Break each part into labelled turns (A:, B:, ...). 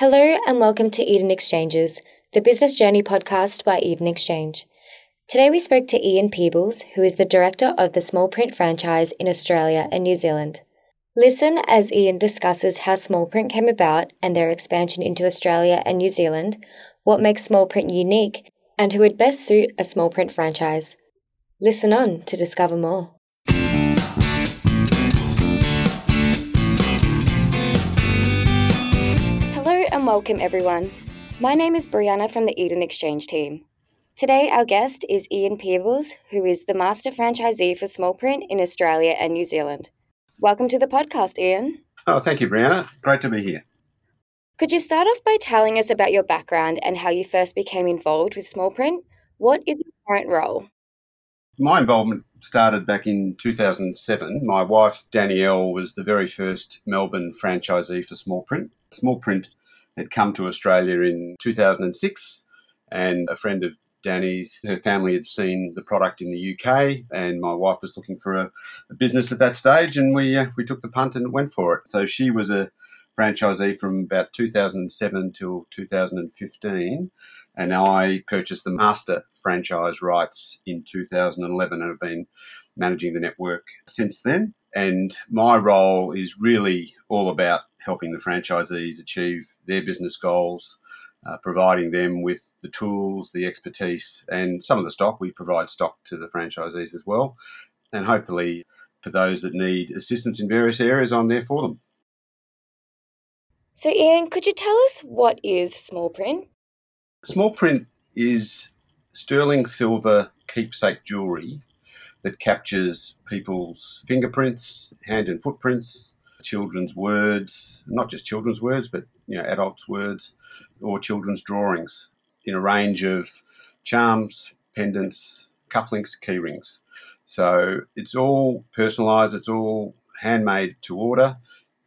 A: Hello and welcome to Eden Exchanges, the business journey podcast by Eden Exchange. Today we spoke to Ian Peebles, who is the director of the Small Print franchise in Australia and New Zealand. Listen as Ian discusses how Small Print came about and their expansion into Australia and New Zealand, what makes Small Print unique, and who would best suit a Small Print franchise. Listen on to discover more. And welcome everyone. My name is Brianna from the Eden Exchange team. Today, our guest is Ian Peebles, who is the master franchisee for Small Print in Australia and New Zealand. Welcome to the podcast, Ian.
B: Oh, thank you, Brianna. Great to be here.
A: Could you start off by telling us about your background and how you first became involved with Small Print? What is your current role?
B: My involvement started back in 2007. My wife, Danielle, was the very first Melbourne franchisee for Small Print. Small Print had come to Australia in 2006, and a friend of Danny's, her family had seen the product in the UK, and my wife was looking for a, a business at that stage, and we uh, we took the punt and went for it. So she was a franchisee from about 2007 till 2015, and I purchased the master franchise rights in 2011 and have been managing the network since then. And my role is really all about helping the franchisees achieve their business goals, uh, providing them with the tools, the expertise, and some of the stock. We provide stock to the franchisees as well. And hopefully, for those that need assistance in various areas, I'm there for them.
A: So, Ian, could you tell us what is small print?
B: Small print is sterling silver keepsake jewellery that captures people's fingerprints, hand and footprints, children's words, not just children's words, but you know adults' words, or children's drawings in a range of charms, pendants, cufflinks, key rings. So it's all personalised. It's all handmade to order.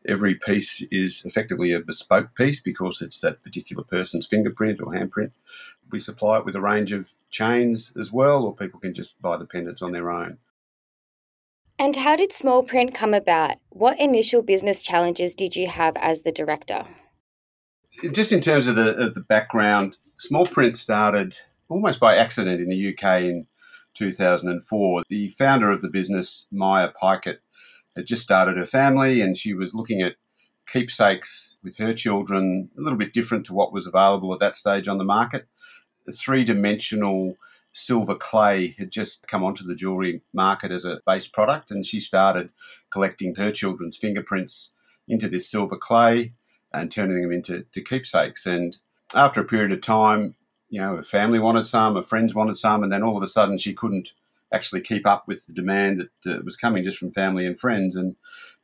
B: Every piece is effectively a bespoke piece because it's that particular person's fingerprint or handprint. We supply it with a range of chains as well, or people can just buy the pendants on their own.
A: And how did Small Print come about? What initial business challenges did you have as the director?
B: Just in terms of the, of the background, Small Print started almost by accident in the UK in 2004. The founder of the business, Maya Pikett, had just started her family and she was looking at keepsakes with her children, a little bit different to what was available at that stage on the market. Three dimensional silver clay had just come onto the jewellery market as a base product, and she started collecting her children's fingerprints into this silver clay and turning them into to keepsakes. And after a period of time, you know, her family wanted some, her friends wanted some, and then all of a sudden she couldn't actually keep up with the demand that uh, was coming just from family and friends, and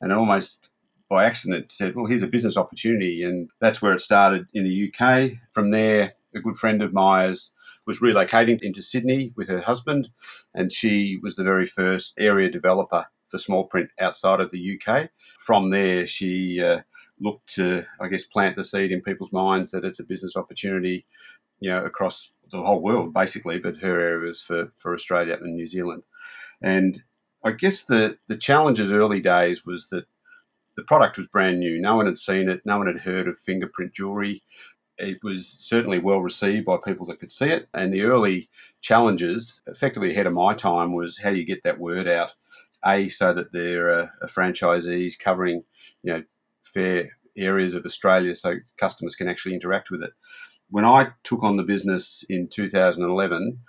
B: and almost by accident said, "Well, here's a business opportunity," and that's where it started in the UK. From there, a good friend of Maya's was relocating into Sydney with her husband, and she was the very first area developer for small print outside of the UK. From there, she uh, looked to, I guess, plant the seed in people's minds that it's a business opportunity, you know, across the whole world, basically, but her area was for, for Australia and New Zealand. And I guess the, the challenges early days was that the product was brand new. No one had seen it. No one had heard of fingerprint jewelry it was certainly well received by people that could see it. And the early challenges, effectively ahead of my time, was how do you get that word out? A, so that there are franchisees covering, you know, fair areas of Australia so customers can actually interact with it. When I took on the business in 2011,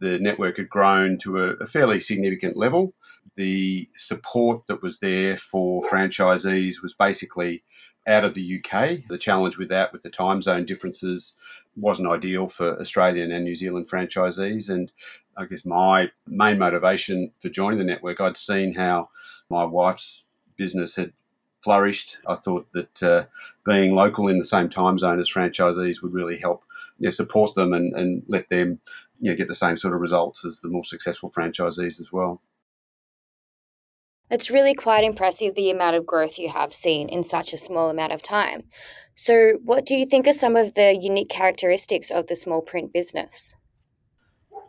B: the network had grown to a, a fairly significant level. The support that was there for franchisees was basically out of the UK. The challenge with that, with the time zone differences, wasn't ideal for Australian and New Zealand franchisees. And I guess my main motivation for joining the network, I'd seen how my wife's business had flourished. I thought that uh, being local in the same time zone as franchisees would really help you know, support them and, and let them you know, get the same sort of results as the more successful franchisees as well.
A: It's really quite impressive the amount of growth you have seen in such a small amount of time. So, what do you think are some of the unique characteristics of the small print business?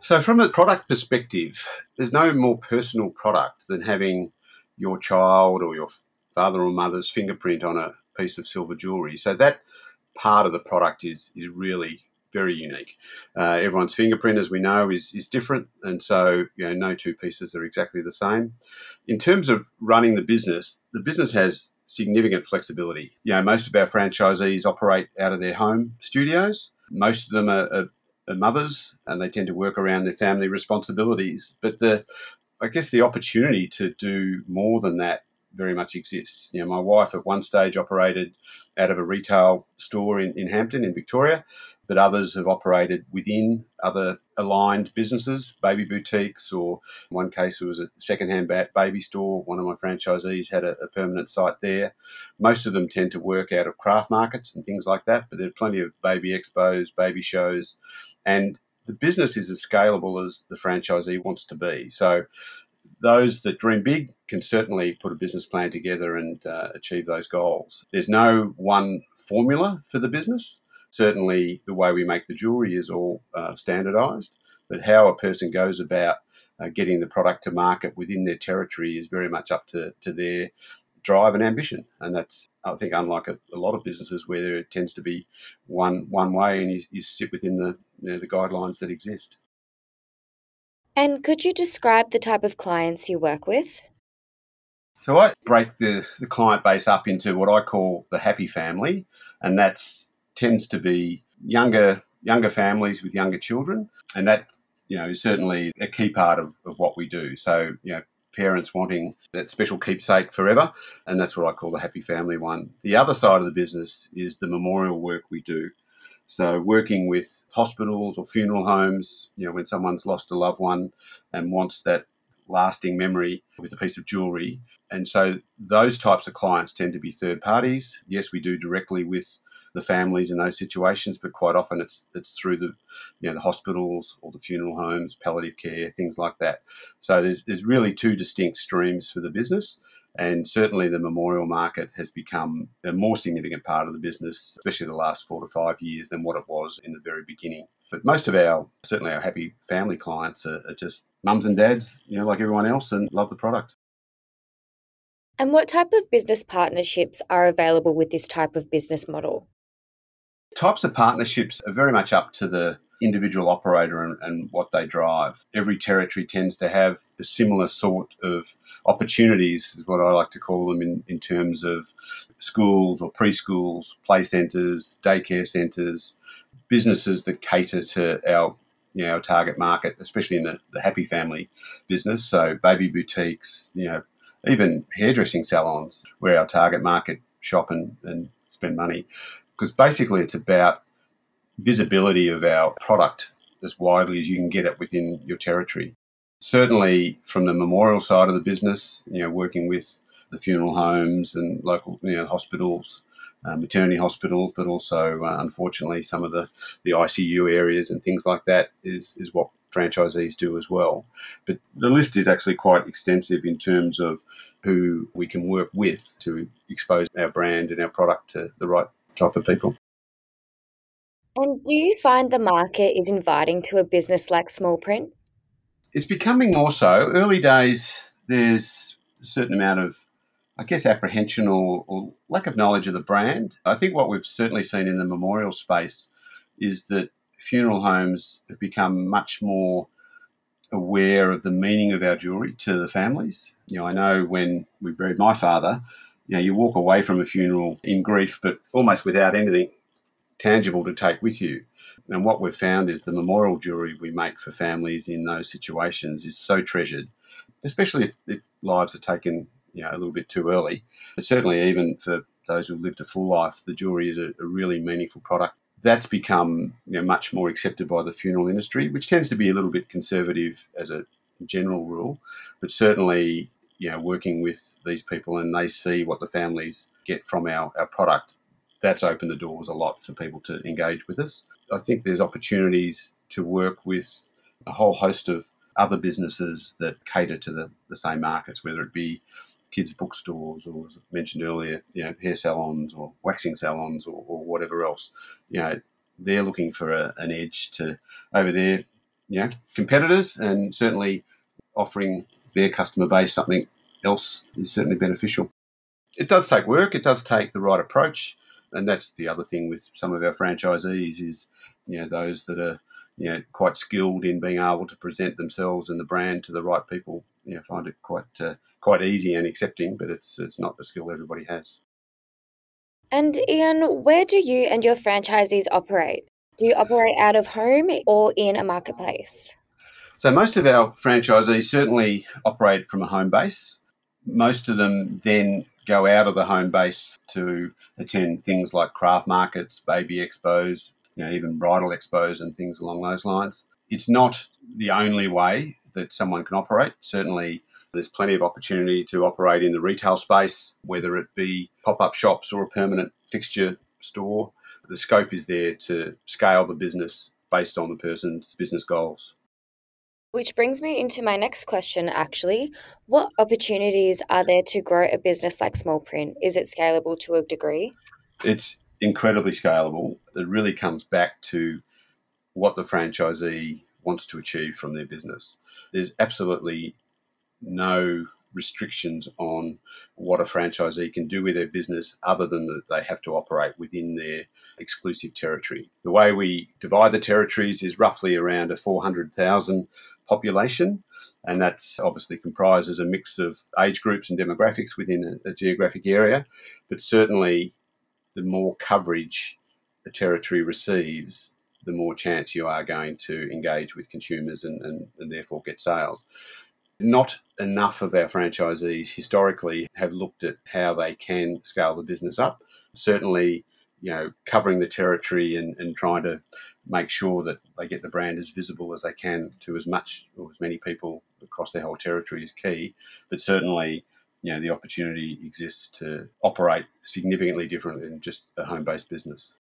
B: So, from a product perspective, there's no more personal product than having your child or your father or mother's fingerprint on a piece of silver jewelry. So, that part of the product is is really very unique. Uh, everyone's fingerprint, as we know, is, is different, and so you know no two pieces are exactly the same. In terms of running the business, the business has significant flexibility. You know, most of our franchisees operate out of their home studios. Most of them are, are, are mothers, and they tend to work around their family responsibilities. But the I guess the opportunity to do more than that very much exists. You know, my wife at one stage operated out of a retail store in, in Hampton in Victoria, but others have operated within other aligned businesses, baby boutiques, or in one case it was a secondhand baby store. One of my franchisees had a, a permanent site there. Most of them tend to work out of craft markets and things like that, but there are plenty of baby expos, baby shows, and the business is as scalable as the franchisee wants to be. So those that dream big can certainly put a business plan together and uh, achieve those goals. There's no one formula for the business. Certainly, the way we make the jewelry is all uh, standardized, but how a person goes about uh, getting the product to market within their territory is very much up to, to their drive and ambition. And that's, I think, unlike a, a lot of businesses where there tends to be one one way and you, you sit within the, you know, the guidelines that exist.
A: And could you describe the type of clients you work with?
B: So I break the, the client base up into what I call the happy family, and that tends to be younger younger families with younger children, and that you know is certainly a key part of, of what we do. So you know parents wanting that special keepsake forever, and that's what I call the happy family one. The other side of the business is the memorial work we do. So working with hospitals or funeral homes, you know, when someone's lost a loved one and wants that lasting memory with a piece of jewelry. And so those types of clients tend to be third parties. Yes, we do directly with the families in those situations, but quite often it's it's through the you know the hospitals or the funeral homes, palliative care, things like that. So there's there's really two distinct streams for the business. And certainly the memorial market has become a more significant part of the business, especially the last four to five years, than what it was in the very beginning. But most of our, certainly our happy family clients are, are just mums and dads, you know, like everyone else, and love the product.
A: And what type of business partnerships are available with this type of business model?
B: Types of partnerships are very much up to the individual operator and, and, what they drive. Every territory tends to have a similar sort of opportunities, is what I like to call them, in, in terms of schools or preschools, play centres, daycare centres, businesses that cater to our you know, our target market, especially in the, the happy family business. So baby boutiques, you know, even hairdressing salons where our target market shop and, and spend money. Because basically it's about visibility of our product as widely as you can get it within your territory. Certainly, from the memorial side of the business, you know, working with the funeral homes and local, you know, hospitals, uh, maternity hospitals, but also, uh, unfortunately, some of the, the ICU areas and things like that is, is what franchisees do as well. But the list is actually quite extensive in terms of who we can work with to expose our brand and our product to the right type of people.
A: And do you find the market is inviting to a business like Small Print?
B: It's becoming more so. Early days, there's a certain amount of, I guess, apprehension or, or lack of knowledge of the brand. I think what we've certainly seen in the memorial space is that funeral homes have become much more aware of the meaning of our jewellery to the families. You know, I know when we buried my father, you know, you walk away from a funeral in grief, but almost without anything tangible to take with you. And what we've found is the memorial jewellery we make for families in those situations is so treasured, especially if, if lives are taken you know, a little bit too early. But certainly, even for those who've lived a full life, the jewellery is a, a really meaningful product. That's become you know, much more accepted by the funeral industry, which tends to be a little bit conservative as a general rule. But certainly, you know, working with these people and they see what the families get from our, our product, that's opened the doors a lot for people to engage with us. I think there's opportunities to work with a whole host of other businesses that cater to the, the same markets, whether it be kids' bookstores or, as mentioned earlier, you know, hair salons or waxing salons or, or whatever else. You know, they're looking for a, an edge to over their, you know, competitors, and certainly offering their customer base something else is certainly beneficial. It does take work. It does take the right approach And that's the other thing with some of our franchisees is, you know, those that are, you know, quite skilled in being able to present themselves and the brand to the right people. You know, find it quite uh, quite easy and accepting, but it's it's not the skill everybody has.
A: And Ian, where do you and your franchisees operate? Do you operate out of home or in a marketplace?
B: So most of our franchisees certainly operate from a home base. Most of them then go out of the home base to attend things like craft markets, baby expos, you know, even bridal expos and things along those lines. It's not the only way that someone can operate. Certainly, there's plenty of opportunity to operate in the retail space, whether it be pop up shops or a permanent fixture store. The scope is there to scale the business based on the person's business goals.
A: Which brings me into my next question actually. What opportunities are there to grow a business like Small Print? Is it scalable to a degree?
B: It's incredibly scalable. It really comes back to what the franchisee wants to achieve from their business. There's absolutely no restrictions on what a franchisee can do with their business other than that they have to operate within their exclusive territory. The way we divide the territories is roughly around a 400,000 population, and that's obviously comprises a mix of age groups and demographics within a, a geographic area, but certainly the more coverage a territory receives, the more chance you are going to engage with consumers and, and, and therefore get sales. Not enough of our franchisees historically have looked at how they can scale the business up. Certainly, you know, covering the territory and, and trying to make sure that they get the brand as visible as they can to as much or as many people across their whole territory is key. But certainly, you know, the opportunity exists to operate significantly different than just a home based business.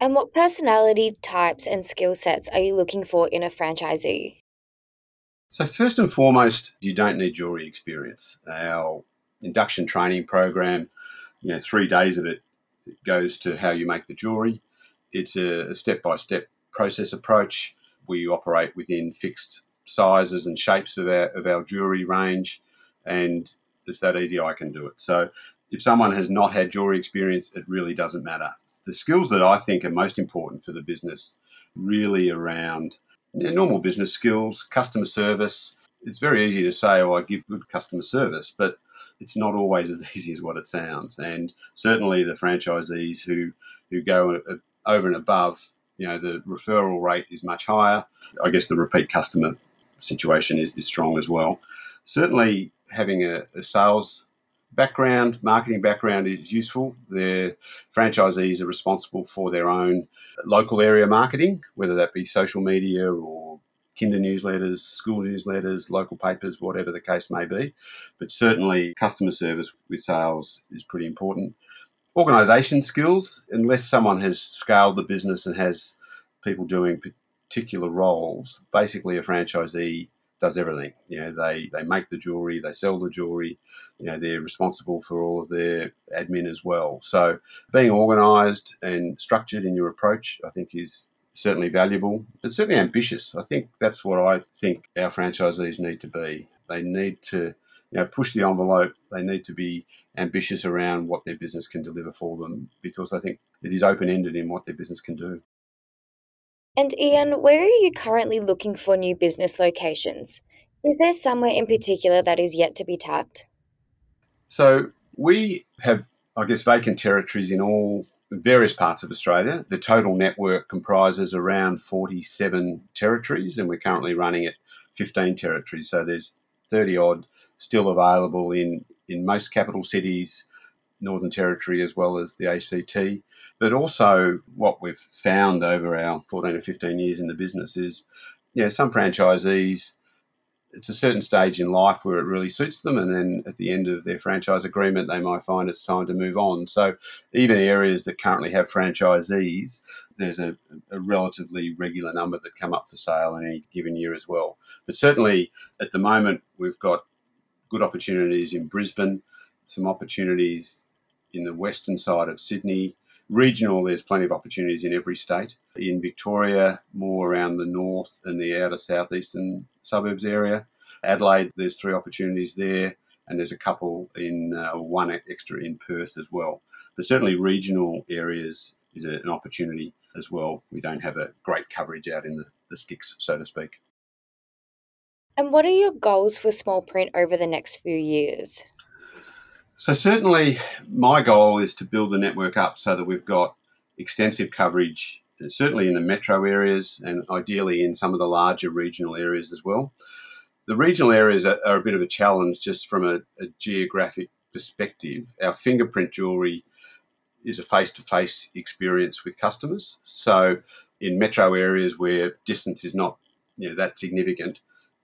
A: And what personality types and skill sets are you looking for in a franchisee?
B: So, first and foremost, you don't need jewelry experience. Our induction training program, you know, three days of it goes to how you make the jewelry. It's a step by step process approach. We operate within fixed sizes and shapes of our, of our jewelry range, and it's that easy I can do it. So, if someone has not had jewelry experience, it really doesn't matter. The skills that I think are most important for the business really around normal business skills, customer service. It's very easy to say, oh, I give good customer service, but it's not always as easy as what it sounds. And certainly the franchisees who, who go uh, over and above, you know, the referral rate is much higher. I guess the repeat customer situation is, is strong as well. Certainly having a, a sales background, marketing background is useful. Their franchisees are responsible for their own local area marketing, whether that be social media or kinder newsletters, school newsletters, local papers, whatever the case may be. But certainly, customer service with sales is pretty important. Organisation skills, unless someone has scaled the business and has people doing particular roles, basically a franchisee does everything. You know, they, they make the jewelry, they sell the jewelry, you know, they're responsible for all of their admin as well. So being organised and structured in your approach, I think is certainly valuable, but certainly ambitious. I think that's what I think our franchisees need to be. They need to you know, push the envelope. They need to be ambitious around what their business can deliver for them because I think it is open ended in what their business can do.
A: And Ian, where are you currently looking for new business locations? Is there somewhere in particular that is yet to be tapped?
B: So we have, I guess, vacant territories in all various parts of Australia. The total network comprises around 47 territories, and we're currently running at 15 territories. So there's 30 odd still available in, in most capital cities, Northern Territory as well as the ACT. But also, what we've found over our 14 or 15 years in the business is, you know, some franchisees, it's a certain stage in life where it really suits them, and then at the end of their franchise agreement, they might find it's time to move on. So, even areas that currently have franchisees, there's a, a relatively regular number that come up for sale in any given year as well. But certainly, at the moment, we've got good opportunities in Brisbane, some opportunities in the western side of Sydney. Regional, there's plenty of opportunities in every state. In Victoria, more around the north and the outer southeastern suburbs area. Adelaide, there's three opportunities there, and there's a couple in uh, one extra in Perth as well. But certainly, regional areas is an opportunity as well. We don't have a great coverage out in the, the sticks, so to speak.
A: And what are your goals for small print over the next few years?
B: So, certainly, my goal is to build the network up so that we've got extensive coverage, uh, certainly in the metro areas and ideally in some of the larger regional areas as well. The regional areas are, are a bit of a challenge just from a, a geographic perspective. Our fingerprint jewellery is a face to face experience with customers. So, in metro areas where distance is not you know, that significant,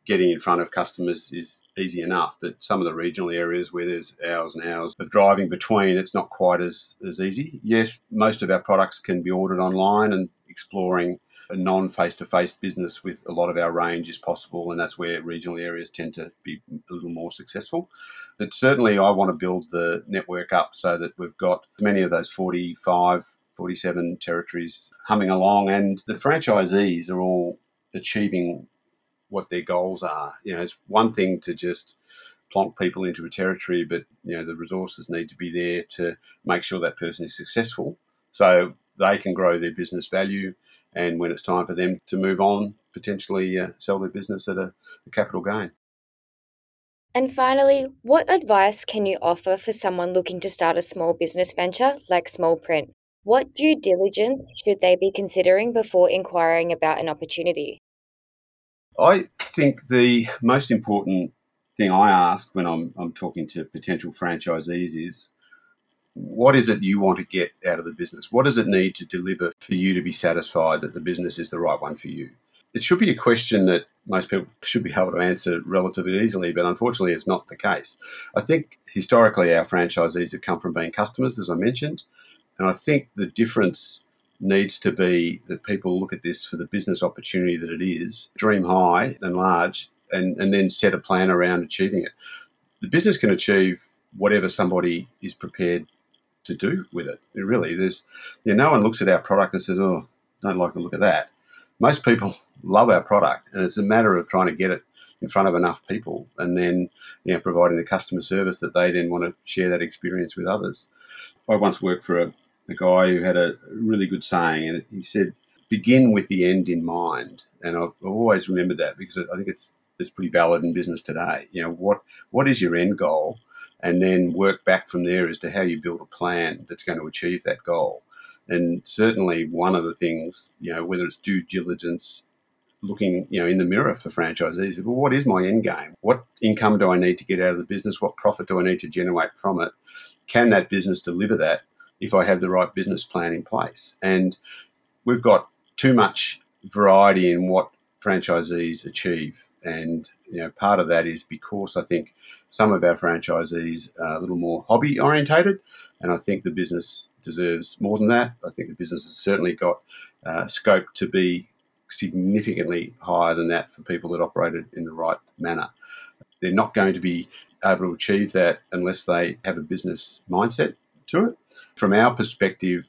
B: getting in front of customers is easy enough. But some of the regional areas where there's hours and hours of driving between, it's not quite as, as easy. Yes, most of our products can be ordered online and exploring a non face to face business with a lot of our range is possible, and that's where regional areas tend to be a little more successful. But certainly, I want to build the network up so that we've got many of those 45, 47 territories humming along, and the franchisees are all achieving what their goals are. You know, it's one thing to just plonk people into a territory, but you know the resources need to be there to make sure that person is successful, so they can grow their business value, and when it's time for them to move on, potentially uh, sell their business at a, a capital gain.
A: And finally, what advice can you offer for someone looking to start a small business venture like small print? What due diligence should they be considering before inquiring about an opportunity?
B: I think the most important thing I ask when I'm, I'm talking to potential franchisees is what is it you want to get out of the business? What does it need to deliver for you to be satisfied that the business is the right one for you? It should be a question that most people should be able to answer relatively easily, but unfortunately, it's not the case. I think historically, our franchisees have come from being customers, as I mentioned, and I think the difference needs to be that people look at this for the business opportunity that it is, dream high and large, and, and then set a plan around achieving it. The business can achieve whatever somebody is prepared to do with it. it really, there's you know, no one looks at our product and says, "Oh, don't like the look of that." Most people love our product, and it's a matter of trying to get it in front of enough people, and then you know, providing the customer service that they then want to share that experience with others. I once worked for a a guy who had a really good saying, and he said, "Begin with the end in mind." And I've, I've always remembered that because I think it's it's pretty valid in business today. You know, what what is your end goal, and then work back from there as to how you build a plan that's going to achieve that goal. And certainly, one of the things, you know, whether it's due diligence, looking, you know, in the mirror for franchisees, well, what is my end game? What income do I need to get out of the business? What profit do I need to generate from it? Can that business deliver that? If I have the right business plan in place. And we've got too much variety in what franchisees achieve. And you know, part of that is because I think some of our franchisees are a little more hobby orientated, and I think the business deserves more than that. I think the business has certainly got uh, scope to be significantly higher than that for people that operate it in the right manner. They're not going to be able to achieve that unless they have a business mindset to it. From our perspective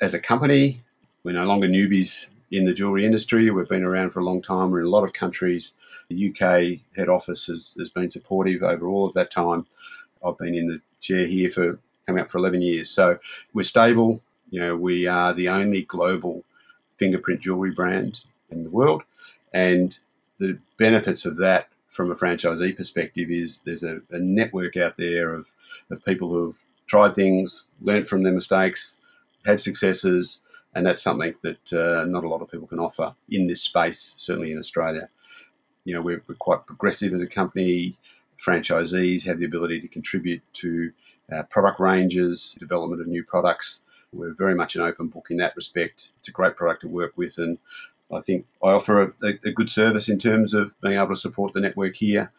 B: as a company, we're no longer newbies in the jewellery industry. We've been around for a long time. We're in a lot of countries. The UK head office has, has been supportive over all of that time. I've been in the chair here for coming up for 11 years. So we're stable. You know, we are the only global fingerprint jewellery brand in the world. And the benefits of that from a franchisee perspective is there's a, a network out there of, of people who have tried things, learnt from their mistakes, had successes, and that's something that uh, not a lot of people can offer in this space, certainly in Australia. You know, we're, we're, quite progressive as a company. Franchisees have the ability to contribute to uh, product ranges, development of new products. We're very much an open book in that respect. It's a great product to work with, and I think I offer a, a good service in terms of being able to support the network here.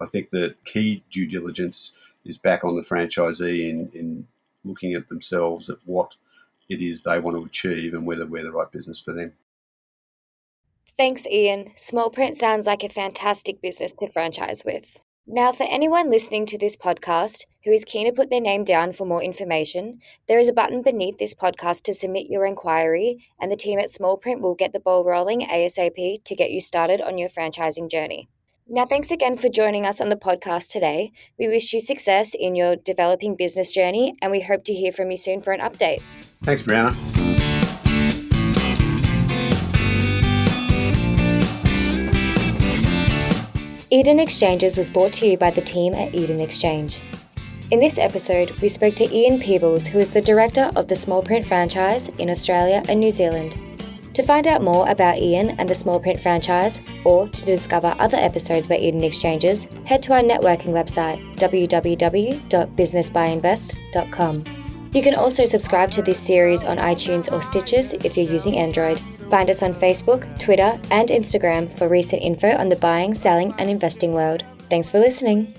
B: I think that key due diligence is back on the franchisee in, in looking at themselves at what it is they want to achieve and whether we're the right business for them.
A: Thanks, Ian. Small Print sounds like a fantastic business to franchise with. Now, for anyone listening to this podcast who is keen to put their name down for more information, there is a button beneath this podcast to submit your inquiry, and the team at Small Print will get the ball rolling ASAP to get you started on your franchising journey. Now, thanks again for joining us on the podcast today. We wish you success in your developing business journey, and we hope to hear from you soon for an update.
B: Thanks, Brianna.
A: Eden Exchanges was brought to you by the team at Eden Exchange. In this episode, we spoke to Ian Peebles, who is the director of the Small Print franchise in Australia and New Zealand. To find out more about Ian and the Small Print franchise, or to discover other episodes by Eden Exchanges, head to our networking website www.businessbuyinvest.com. You can also subscribe to this series on iTunes or Stitcher if you're using Android. Find us on Facebook, Twitter, and Instagram for recent info on the buying, selling, and investing world. Thanks for listening.